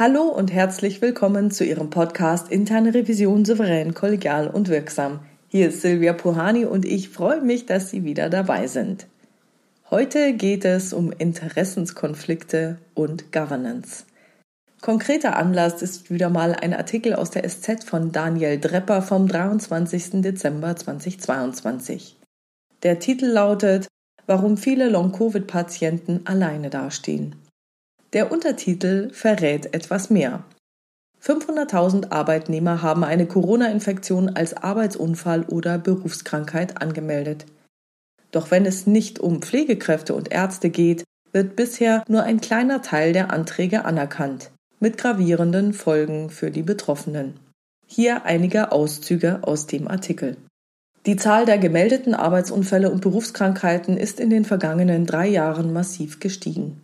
Hallo und herzlich willkommen zu Ihrem Podcast Interne Revision souverän, kollegial und wirksam. Hier ist Silvia Puhani und ich freue mich, dass Sie wieder dabei sind. Heute geht es um Interessenskonflikte und Governance. Konkreter Anlass ist wieder mal ein Artikel aus der SZ von Daniel Drepper vom 23. Dezember 2022. Der Titel lautet Warum viele Long-Covid-Patienten alleine dastehen. Der Untertitel verrät etwas mehr. 500.000 Arbeitnehmer haben eine Corona-Infektion als Arbeitsunfall oder Berufskrankheit angemeldet. Doch wenn es nicht um Pflegekräfte und Ärzte geht, wird bisher nur ein kleiner Teil der Anträge anerkannt mit gravierenden Folgen für die Betroffenen. Hier einige Auszüge aus dem Artikel. Die Zahl der gemeldeten Arbeitsunfälle und Berufskrankheiten ist in den vergangenen drei Jahren massiv gestiegen.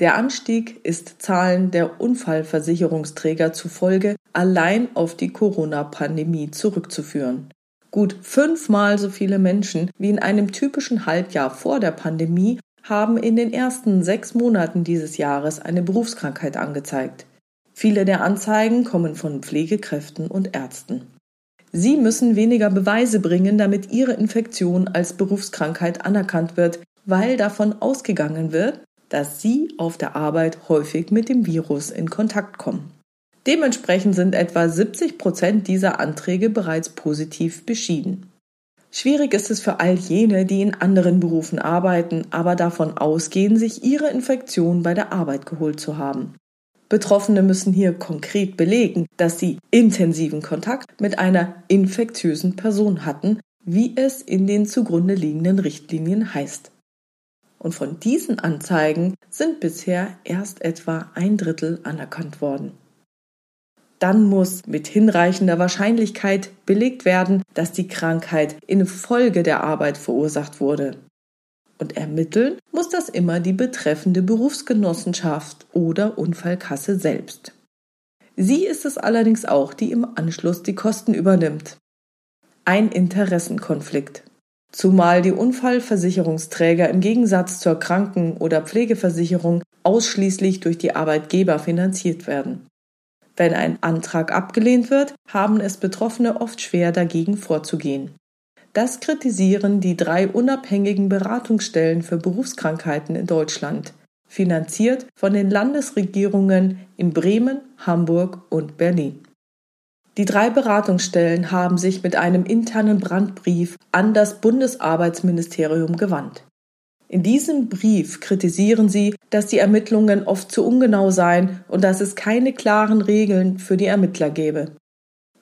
Der Anstieg ist Zahlen der Unfallversicherungsträger zufolge allein auf die Corona-Pandemie zurückzuführen. Gut fünfmal so viele Menschen wie in einem typischen Halbjahr vor der Pandemie haben in den ersten sechs Monaten dieses Jahres eine Berufskrankheit angezeigt. Viele der Anzeigen kommen von Pflegekräften und Ärzten. Sie müssen weniger Beweise bringen, damit ihre Infektion als Berufskrankheit anerkannt wird, weil davon ausgegangen wird, dass sie auf der Arbeit häufig mit dem Virus in Kontakt kommen. Dementsprechend sind etwa 70 Prozent dieser Anträge bereits positiv beschieden. Schwierig ist es für all jene, die in anderen Berufen arbeiten, aber davon ausgehen, sich ihre Infektion bei der Arbeit geholt zu haben. Betroffene müssen hier konkret belegen, dass sie intensiven Kontakt mit einer infektiösen Person hatten, wie es in den zugrunde liegenden Richtlinien heißt. Und von diesen Anzeigen sind bisher erst etwa ein Drittel anerkannt worden dann muss mit hinreichender Wahrscheinlichkeit belegt werden, dass die Krankheit infolge der Arbeit verursacht wurde. Und ermitteln muss das immer die betreffende Berufsgenossenschaft oder Unfallkasse selbst. Sie ist es allerdings auch, die im Anschluss die Kosten übernimmt. Ein Interessenkonflikt. Zumal die Unfallversicherungsträger im Gegensatz zur Kranken- oder Pflegeversicherung ausschließlich durch die Arbeitgeber finanziert werden. Wenn ein Antrag abgelehnt wird, haben es Betroffene oft schwer dagegen vorzugehen. Das kritisieren die drei unabhängigen Beratungsstellen für Berufskrankheiten in Deutschland, finanziert von den Landesregierungen in Bremen, Hamburg und Berlin. Die drei Beratungsstellen haben sich mit einem internen Brandbrief an das Bundesarbeitsministerium gewandt. In diesem Brief kritisieren sie, dass die Ermittlungen oft zu ungenau seien und dass es keine klaren Regeln für die Ermittler gäbe.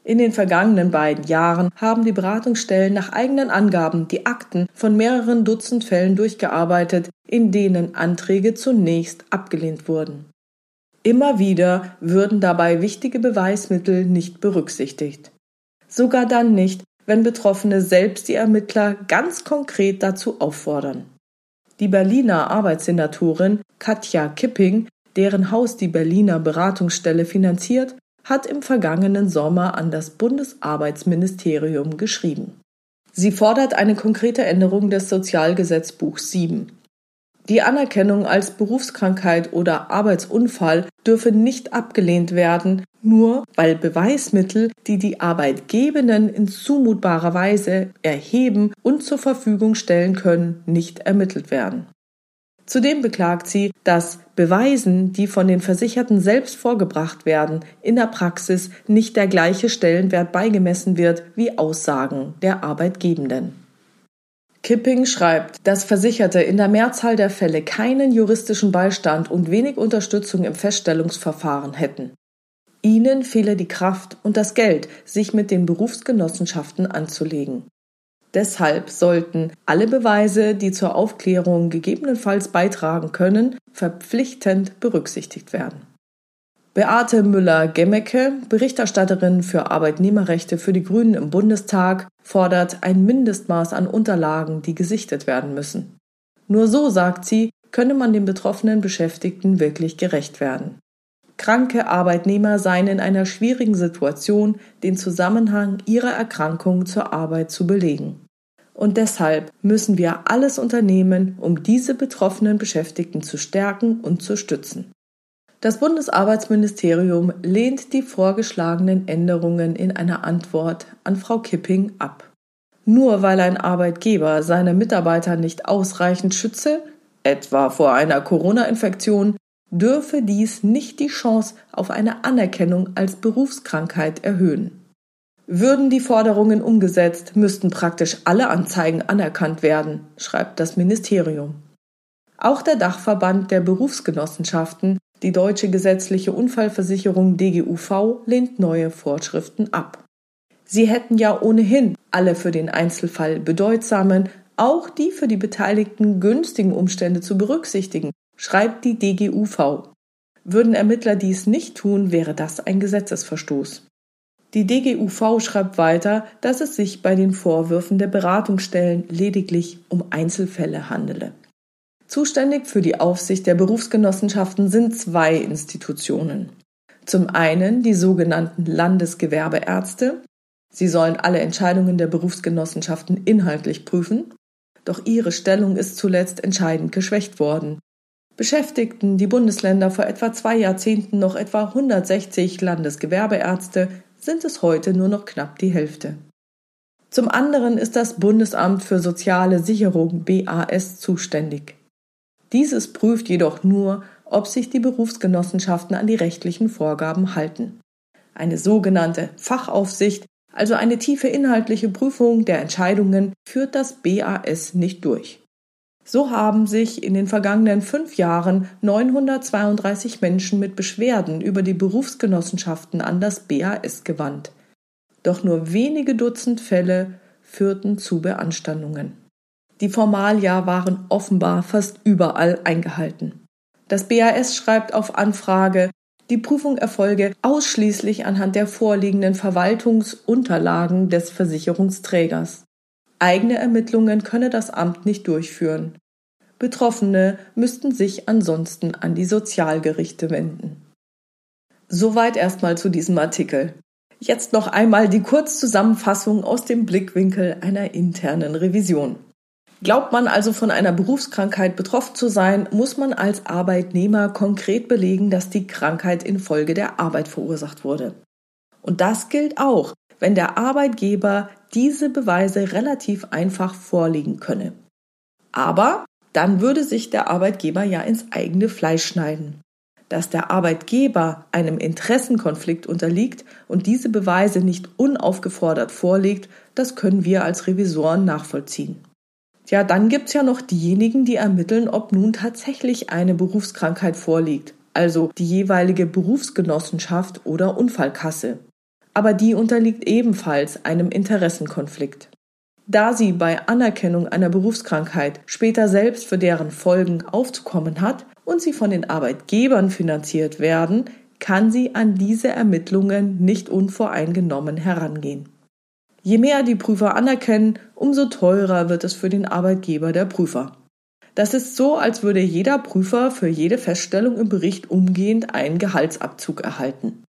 In den vergangenen beiden Jahren haben die Beratungsstellen nach eigenen Angaben die Akten von mehreren Dutzend Fällen durchgearbeitet, in denen Anträge zunächst abgelehnt wurden. Immer wieder würden dabei wichtige Beweismittel nicht berücksichtigt. Sogar dann nicht, wenn Betroffene selbst die Ermittler ganz konkret dazu auffordern. Die Berliner Arbeitssenatorin Katja Kipping, deren Haus die Berliner Beratungsstelle finanziert, hat im vergangenen Sommer an das Bundesarbeitsministerium geschrieben. Sie fordert eine konkrete Änderung des Sozialgesetzbuchs 7. Die Anerkennung als Berufskrankheit oder Arbeitsunfall dürfe nicht abgelehnt werden, nur weil Beweismittel, die die Arbeitgebenden in zumutbarer Weise erheben und zur Verfügung stellen können, nicht ermittelt werden. Zudem beklagt sie, dass Beweisen, die von den Versicherten selbst vorgebracht werden, in der Praxis nicht der gleiche Stellenwert beigemessen wird wie Aussagen der Arbeitgebenden. Kipping schreibt, dass Versicherte in der Mehrzahl der Fälle keinen juristischen Beistand und wenig Unterstützung im Feststellungsverfahren hätten. Ihnen fehle die Kraft und das Geld, sich mit den Berufsgenossenschaften anzulegen. Deshalb sollten alle Beweise, die zur Aufklärung gegebenenfalls beitragen können, verpflichtend berücksichtigt werden. Beate Müller-Gemmecke, Berichterstatterin für Arbeitnehmerrechte für die Grünen im Bundestag, fordert ein Mindestmaß an Unterlagen, die gesichtet werden müssen. Nur so, sagt sie, könne man den betroffenen Beschäftigten wirklich gerecht werden. Kranke Arbeitnehmer seien in einer schwierigen Situation, den Zusammenhang ihrer Erkrankung zur Arbeit zu belegen. Und deshalb müssen wir alles unternehmen, um diese betroffenen Beschäftigten zu stärken und zu stützen. Das Bundesarbeitsministerium lehnt die vorgeschlagenen Änderungen in einer Antwort an Frau Kipping ab. Nur weil ein Arbeitgeber seine Mitarbeiter nicht ausreichend schütze, etwa vor einer Corona-Infektion, dürfe dies nicht die Chance auf eine Anerkennung als Berufskrankheit erhöhen. Würden die Forderungen umgesetzt, müssten praktisch alle Anzeigen anerkannt werden, schreibt das Ministerium. Auch der Dachverband der Berufsgenossenschaften, die Deutsche Gesetzliche Unfallversicherung DGUV, lehnt neue Vorschriften ab. Sie hätten ja ohnehin alle für den Einzelfall bedeutsamen, auch die für die Beteiligten günstigen Umstände zu berücksichtigen, schreibt die DGUV. Würden Ermittler dies nicht tun, wäre das ein Gesetzesverstoß. Die DGUV schreibt weiter, dass es sich bei den Vorwürfen der Beratungsstellen lediglich um Einzelfälle handele. Zuständig für die Aufsicht der Berufsgenossenschaften sind zwei Institutionen. Zum einen die sogenannten Landesgewerbeärzte. Sie sollen alle Entscheidungen der Berufsgenossenschaften inhaltlich prüfen. Doch ihre Stellung ist zuletzt entscheidend geschwächt worden. Beschäftigten die Bundesländer vor etwa zwei Jahrzehnten noch etwa 160 Landesgewerbeärzte, sind es heute nur noch knapp die Hälfte. Zum anderen ist das Bundesamt für soziale Sicherung BAS zuständig. Dieses prüft jedoch nur, ob sich die Berufsgenossenschaften an die rechtlichen Vorgaben halten. Eine sogenannte Fachaufsicht, also eine tiefe inhaltliche Prüfung der Entscheidungen, führt das BAS nicht durch. So haben sich in den vergangenen fünf Jahren 932 Menschen mit Beschwerden über die Berufsgenossenschaften an das BAS gewandt. Doch nur wenige Dutzend Fälle führten zu Beanstandungen. Die Formalia waren offenbar fast überall eingehalten. Das BAS schreibt auf Anfrage, die Prüfung erfolge ausschließlich anhand der vorliegenden Verwaltungsunterlagen des Versicherungsträgers. Eigene Ermittlungen könne das Amt nicht durchführen. Betroffene müssten sich ansonsten an die Sozialgerichte wenden. Soweit erstmal zu diesem Artikel. Jetzt noch einmal die Kurzzusammenfassung aus dem Blickwinkel einer internen Revision. Glaubt man also von einer Berufskrankheit betroffen zu sein, muss man als Arbeitnehmer konkret belegen, dass die Krankheit infolge der Arbeit verursacht wurde. Und das gilt auch, wenn der Arbeitgeber diese Beweise relativ einfach vorlegen könne. Aber dann würde sich der Arbeitgeber ja ins eigene Fleisch schneiden. Dass der Arbeitgeber einem Interessenkonflikt unterliegt und diese Beweise nicht unaufgefordert vorlegt, das können wir als Revisoren nachvollziehen. Ja, dann gibt's ja noch diejenigen, die ermitteln, ob nun tatsächlich eine Berufskrankheit vorliegt, also die jeweilige Berufsgenossenschaft oder Unfallkasse aber die unterliegt ebenfalls einem Interessenkonflikt. Da sie bei Anerkennung einer Berufskrankheit später selbst für deren Folgen aufzukommen hat und sie von den Arbeitgebern finanziert werden, kann sie an diese Ermittlungen nicht unvoreingenommen herangehen. Je mehr die Prüfer anerkennen, umso teurer wird es für den Arbeitgeber der Prüfer. Das ist so, als würde jeder Prüfer für jede Feststellung im Bericht umgehend einen Gehaltsabzug erhalten.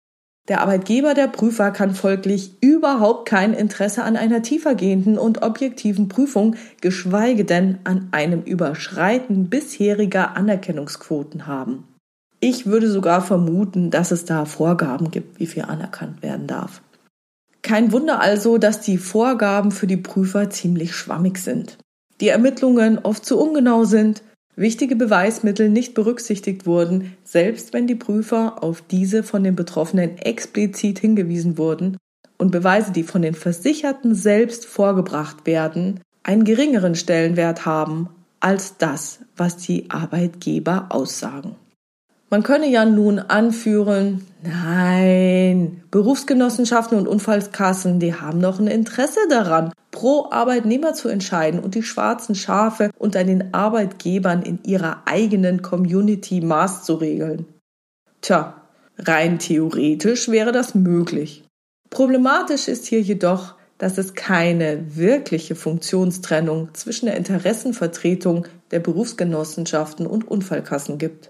Der Arbeitgeber der Prüfer kann folglich überhaupt kein Interesse an einer tiefergehenden und objektiven Prüfung, geschweige denn an einem Überschreiten bisheriger Anerkennungsquoten haben. Ich würde sogar vermuten, dass es da Vorgaben gibt, wie viel anerkannt werden darf. Kein Wunder also, dass die Vorgaben für die Prüfer ziemlich schwammig sind. Die Ermittlungen oft zu ungenau sind, wichtige Beweismittel nicht berücksichtigt wurden, selbst wenn die Prüfer auf diese von den Betroffenen explizit hingewiesen wurden und Beweise, die von den Versicherten selbst vorgebracht werden, einen geringeren Stellenwert haben als das, was die Arbeitgeber aussagen. Man könne ja nun anführen, nein, Berufsgenossenschaften und Unfallskassen, die haben noch ein Interesse daran, pro Arbeitnehmer zu entscheiden und die schwarzen Schafe unter den Arbeitgebern in ihrer eigenen Community Maß zu regeln. Tja, rein theoretisch wäre das möglich. Problematisch ist hier jedoch, dass es keine wirkliche Funktionstrennung zwischen der Interessenvertretung der Berufsgenossenschaften und Unfallkassen gibt.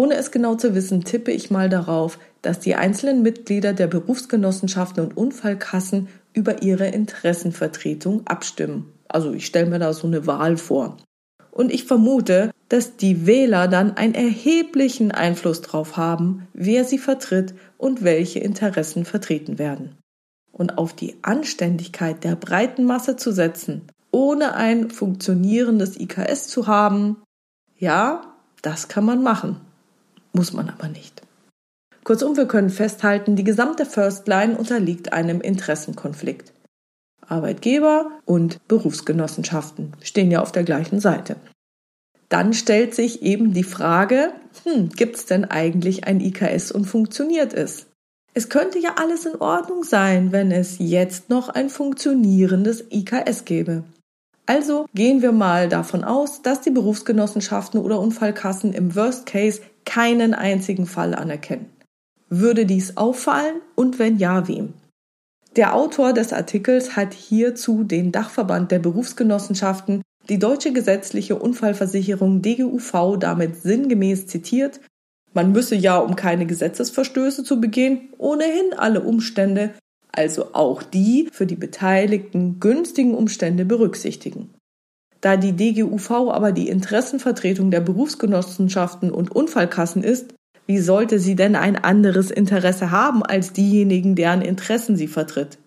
Ohne es genau zu wissen, tippe ich mal darauf, dass die einzelnen Mitglieder der Berufsgenossenschaften und Unfallkassen über ihre Interessenvertretung abstimmen. Also ich stelle mir da so eine Wahl vor. Und ich vermute, dass die Wähler dann einen erheblichen Einfluss darauf haben, wer sie vertritt und welche Interessen vertreten werden. Und auf die Anständigkeit der breiten Masse zu setzen, ohne ein funktionierendes IKS zu haben, ja, das kann man machen, muss man aber nicht. Kurzum, wir können festhalten, die gesamte First Line unterliegt einem Interessenkonflikt. Arbeitgeber und Berufsgenossenschaften stehen ja auf der gleichen Seite dann stellt sich eben die Frage, hm, gibt es denn eigentlich ein IKS und funktioniert es? Es könnte ja alles in Ordnung sein, wenn es jetzt noch ein funktionierendes IKS gäbe. Also gehen wir mal davon aus, dass die Berufsgenossenschaften oder Unfallkassen im Worst Case keinen einzigen Fall anerkennen. Würde dies auffallen und wenn ja, wem? Der Autor des Artikels hat hierzu den Dachverband der Berufsgenossenschaften die deutsche gesetzliche Unfallversicherung DGUV damit sinngemäß zitiert, man müsse ja, um keine Gesetzesverstöße zu begehen, ohnehin alle Umstände, also auch die für die Beteiligten günstigen Umstände berücksichtigen. Da die DGUV aber die Interessenvertretung der Berufsgenossenschaften und Unfallkassen ist, wie sollte sie denn ein anderes Interesse haben als diejenigen, deren Interessen sie vertritt?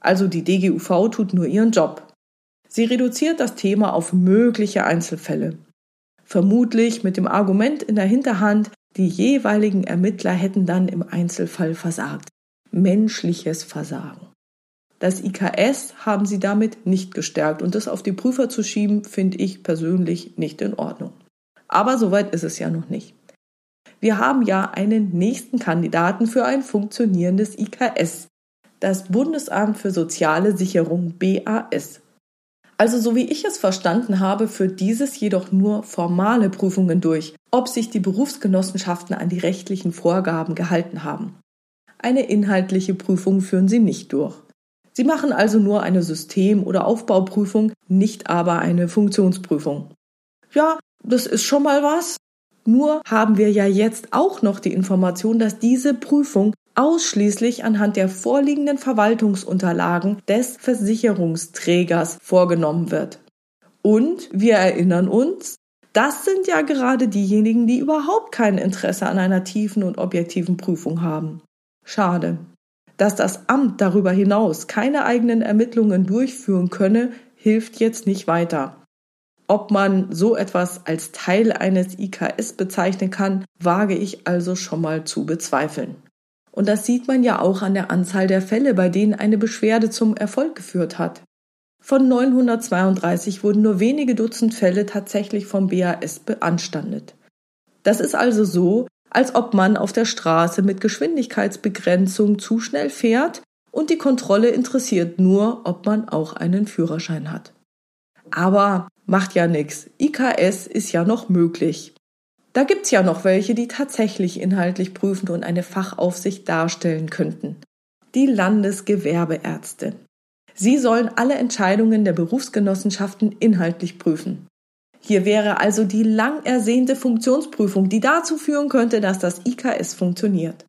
Also die DGUV tut nur ihren Job. Sie reduziert das Thema auf mögliche Einzelfälle. Vermutlich mit dem Argument in der Hinterhand, die jeweiligen Ermittler hätten dann im Einzelfall versagt. Menschliches Versagen. Das IKS haben sie damit nicht gestärkt und das auf die Prüfer zu schieben, finde ich persönlich nicht in Ordnung. Aber soweit ist es ja noch nicht. Wir haben ja einen nächsten Kandidaten für ein funktionierendes IKS, das Bundesamt für soziale Sicherung BAS. Also so wie ich es verstanden habe, führt dieses jedoch nur formale Prüfungen durch, ob sich die Berufsgenossenschaften an die rechtlichen Vorgaben gehalten haben. Eine inhaltliche Prüfung führen sie nicht durch. Sie machen also nur eine System- oder Aufbauprüfung, nicht aber eine Funktionsprüfung. Ja, das ist schon mal was. Nur haben wir ja jetzt auch noch die Information, dass diese Prüfung ausschließlich anhand der vorliegenden Verwaltungsunterlagen des Versicherungsträgers vorgenommen wird. Und wir erinnern uns, das sind ja gerade diejenigen, die überhaupt kein Interesse an einer tiefen und objektiven Prüfung haben. Schade. Dass das Amt darüber hinaus keine eigenen Ermittlungen durchführen könne, hilft jetzt nicht weiter. Ob man so etwas als Teil eines IKS bezeichnen kann, wage ich also schon mal zu bezweifeln. Und das sieht man ja auch an der Anzahl der Fälle, bei denen eine Beschwerde zum Erfolg geführt hat. Von 932 wurden nur wenige Dutzend Fälle tatsächlich vom BAS beanstandet. Das ist also so, als ob man auf der Straße mit Geschwindigkeitsbegrenzung zu schnell fährt und die Kontrolle interessiert nur, ob man auch einen Führerschein hat. Aber macht ja nix. IKS ist ja noch möglich. Da gibt's ja noch welche, die tatsächlich inhaltlich prüfen und eine Fachaufsicht darstellen könnten. Die Landesgewerbeärzte. Sie sollen alle Entscheidungen der Berufsgenossenschaften inhaltlich prüfen. Hier wäre also die lang ersehnte Funktionsprüfung, die dazu führen könnte, dass das IKS funktioniert.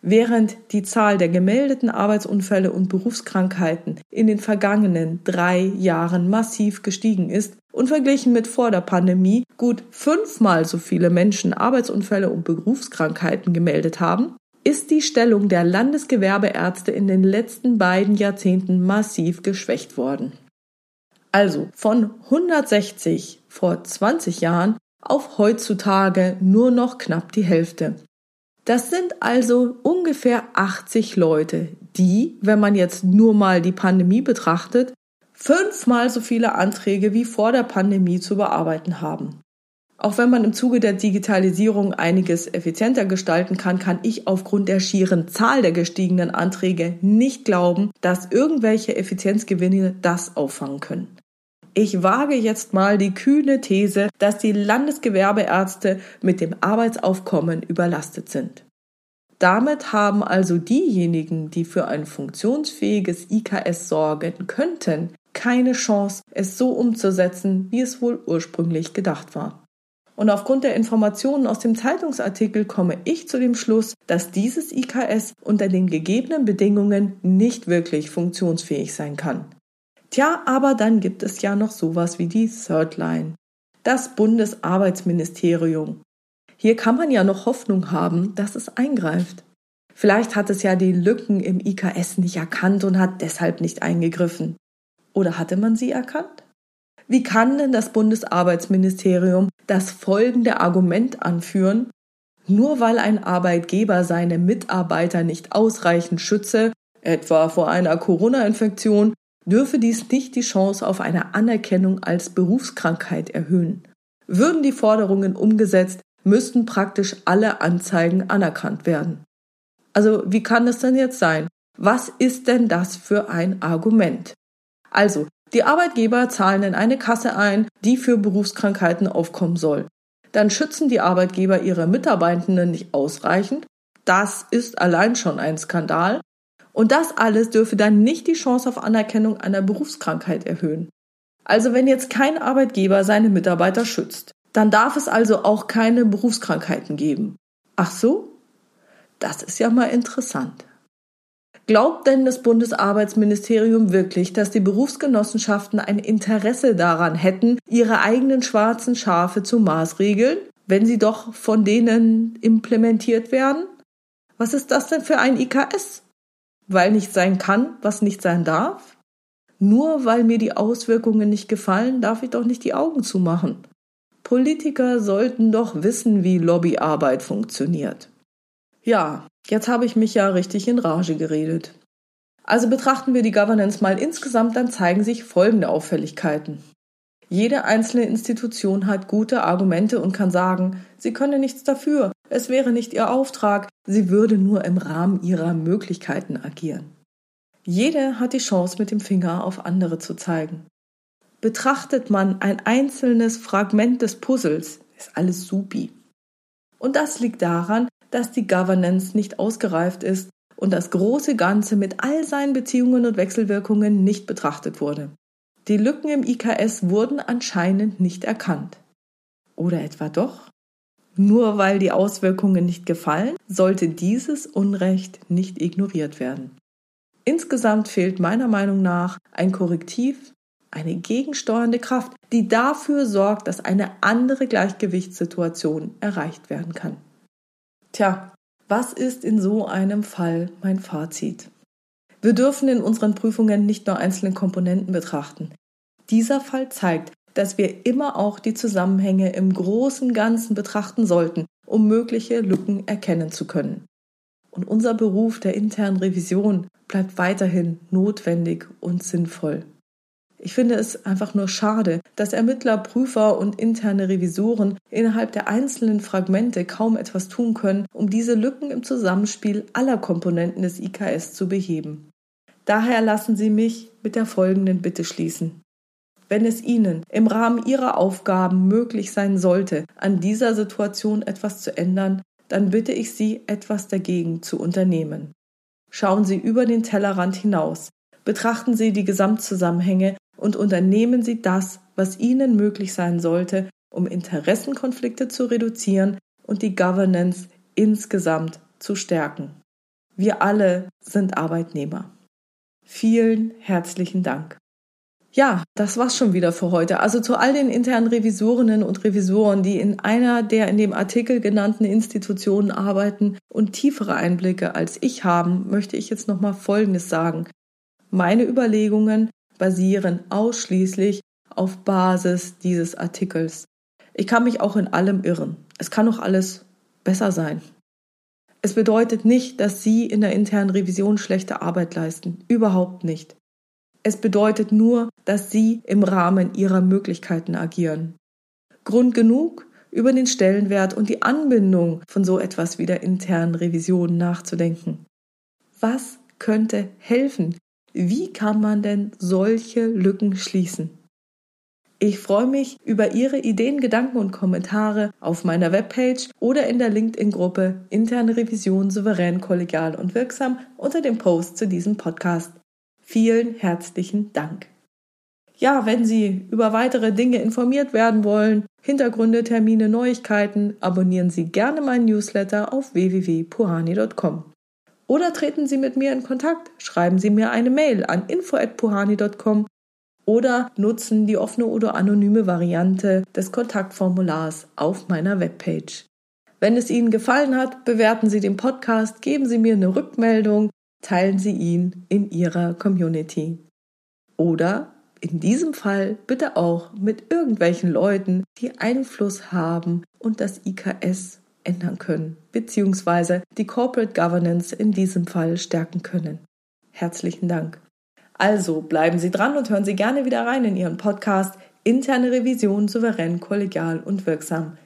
Während die Zahl der gemeldeten Arbeitsunfälle und Berufskrankheiten in den vergangenen drei Jahren massiv gestiegen ist und verglichen mit vor der Pandemie gut fünfmal so viele Menschen Arbeitsunfälle und Berufskrankheiten gemeldet haben, ist die Stellung der Landesgewerbeärzte in den letzten beiden Jahrzehnten massiv geschwächt worden. Also von 160 vor 20 Jahren auf heutzutage nur noch knapp die Hälfte. Das sind also ungefähr 80 Leute, die, wenn man jetzt nur mal die Pandemie betrachtet, fünfmal so viele Anträge wie vor der Pandemie zu bearbeiten haben. Auch wenn man im Zuge der Digitalisierung einiges effizienter gestalten kann, kann ich aufgrund der schieren Zahl der gestiegenen Anträge nicht glauben, dass irgendwelche Effizienzgewinne das auffangen können. Ich wage jetzt mal die kühne These, dass die Landesgewerbeärzte mit dem Arbeitsaufkommen überlastet sind. Damit haben also diejenigen, die für ein funktionsfähiges IKS sorgen könnten, keine Chance, es so umzusetzen, wie es wohl ursprünglich gedacht war. Und aufgrund der Informationen aus dem Zeitungsartikel komme ich zu dem Schluss, dass dieses IKS unter den gegebenen Bedingungen nicht wirklich funktionsfähig sein kann. Tja, aber dann gibt es ja noch sowas wie die Third Line. das Bundesarbeitsministerium. Hier kann man ja noch Hoffnung haben, dass es eingreift. Vielleicht hat es ja die Lücken im IKS nicht erkannt und hat deshalb nicht eingegriffen. Oder hatte man sie erkannt? Wie kann denn das Bundesarbeitsministerium das folgende Argument anführen, nur weil ein Arbeitgeber seine Mitarbeiter nicht ausreichend schütze, etwa vor einer Corona-Infektion, dürfe dies nicht die Chance auf eine Anerkennung als Berufskrankheit erhöhen. Würden die Forderungen umgesetzt, müssten praktisch alle Anzeigen anerkannt werden. Also wie kann es denn jetzt sein? Was ist denn das für ein Argument? Also, die Arbeitgeber zahlen in eine Kasse ein, die für Berufskrankheiten aufkommen soll. Dann schützen die Arbeitgeber ihre Mitarbeitenden nicht ausreichend. Das ist allein schon ein Skandal. Und das alles dürfe dann nicht die Chance auf Anerkennung einer Berufskrankheit erhöhen. Also wenn jetzt kein Arbeitgeber seine Mitarbeiter schützt, dann darf es also auch keine Berufskrankheiten geben. Ach so? Das ist ja mal interessant. Glaubt denn das Bundesarbeitsministerium wirklich, dass die Berufsgenossenschaften ein Interesse daran hätten, ihre eigenen schwarzen Schafe zu maßregeln, wenn sie doch von denen implementiert werden? Was ist das denn für ein IKS? Weil nicht sein kann, was nicht sein darf? Nur weil mir die Auswirkungen nicht gefallen, darf ich doch nicht die Augen zumachen. Politiker sollten doch wissen, wie Lobbyarbeit funktioniert. Ja, jetzt habe ich mich ja richtig in Rage geredet. Also betrachten wir die Governance mal insgesamt, dann zeigen sich folgende Auffälligkeiten. Jede einzelne Institution hat gute Argumente und kann sagen, sie könne nichts dafür, es wäre nicht ihr Auftrag, sie würde nur im Rahmen ihrer Möglichkeiten agieren. Jede hat die Chance, mit dem Finger auf andere zu zeigen. Betrachtet man ein einzelnes Fragment des Puzzles, ist alles supi. Und das liegt daran, dass die Governance nicht ausgereift ist und das große Ganze mit all seinen Beziehungen und Wechselwirkungen nicht betrachtet wurde. Die Lücken im IKS wurden anscheinend nicht erkannt. Oder etwa doch? Nur weil die Auswirkungen nicht gefallen, sollte dieses Unrecht nicht ignoriert werden. Insgesamt fehlt meiner Meinung nach ein Korrektiv, eine gegensteuernde Kraft, die dafür sorgt, dass eine andere Gleichgewichtssituation erreicht werden kann. Tja, was ist in so einem Fall mein Fazit? Wir dürfen in unseren Prüfungen nicht nur einzelne Komponenten betrachten. Dieser Fall zeigt, dass wir immer auch die Zusammenhänge im großen Ganzen betrachten sollten, um mögliche Lücken erkennen zu können. Und unser Beruf der internen Revision bleibt weiterhin notwendig und sinnvoll. Ich finde es einfach nur schade, dass Ermittler, Prüfer und interne Revisoren innerhalb der einzelnen Fragmente kaum etwas tun können, um diese Lücken im Zusammenspiel aller Komponenten des IKS zu beheben. Daher lassen Sie mich mit der folgenden Bitte schließen. Wenn es Ihnen im Rahmen Ihrer Aufgaben möglich sein sollte, an dieser Situation etwas zu ändern, dann bitte ich Sie, etwas dagegen zu unternehmen. Schauen Sie über den Tellerrand hinaus, betrachten Sie die Gesamtzusammenhänge und unternehmen Sie das, was Ihnen möglich sein sollte, um Interessenkonflikte zu reduzieren und die Governance insgesamt zu stärken. Wir alle sind Arbeitnehmer. Vielen herzlichen Dank. Ja, das war's schon wieder für heute. Also zu all den internen Revisorinnen und Revisoren, die in einer der in dem Artikel genannten Institutionen arbeiten und tiefere Einblicke als ich haben, möchte ich jetzt nochmal Folgendes sagen. Meine Überlegungen basieren ausschließlich auf Basis dieses Artikels. Ich kann mich auch in allem irren. Es kann auch alles besser sein. Es bedeutet nicht, dass Sie in der internen Revision schlechte Arbeit leisten. Überhaupt nicht. Es bedeutet nur, dass Sie im Rahmen Ihrer Möglichkeiten agieren. Grund genug, über den Stellenwert und die Anbindung von so etwas wie der internen Revision nachzudenken. Was könnte helfen, wie kann man denn solche Lücken schließen? Ich freue mich über Ihre Ideen, Gedanken und Kommentare auf meiner Webpage oder in der LinkedIn-Gruppe Interne Revision souverän, kollegial und wirksam unter dem Post zu diesem Podcast. Vielen herzlichen Dank. Ja, wenn Sie über weitere Dinge informiert werden wollen, Hintergründe, Termine, Neuigkeiten, abonnieren Sie gerne meinen Newsletter auf www.puhani.com. Oder treten Sie mit mir in Kontakt, schreiben Sie mir eine Mail an info@puhani.com oder nutzen die offene oder anonyme Variante des Kontaktformulars auf meiner Webpage. Wenn es Ihnen gefallen hat, bewerten Sie den Podcast, geben Sie mir eine Rückmeldung, teilen Sie ihn in Ihrer Community. Oder in diesem Fall bitte auch mit irgendwelchen Leuten, die Einfluss haben und das IKS ändern können, beziehungsweise die Corporate Governance in diesem Fall stärken können. Herzlichen Dank. Also bleiben Sie dran und hören Sie gerne wieder rein in Ihren Podcast Interne Revision souverän, kollegial und wirksam.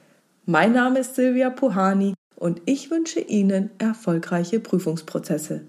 Mein Name ist Silvia Puhani und ich wünsche Ihnen erfolgreiche Prüfungsprozesse.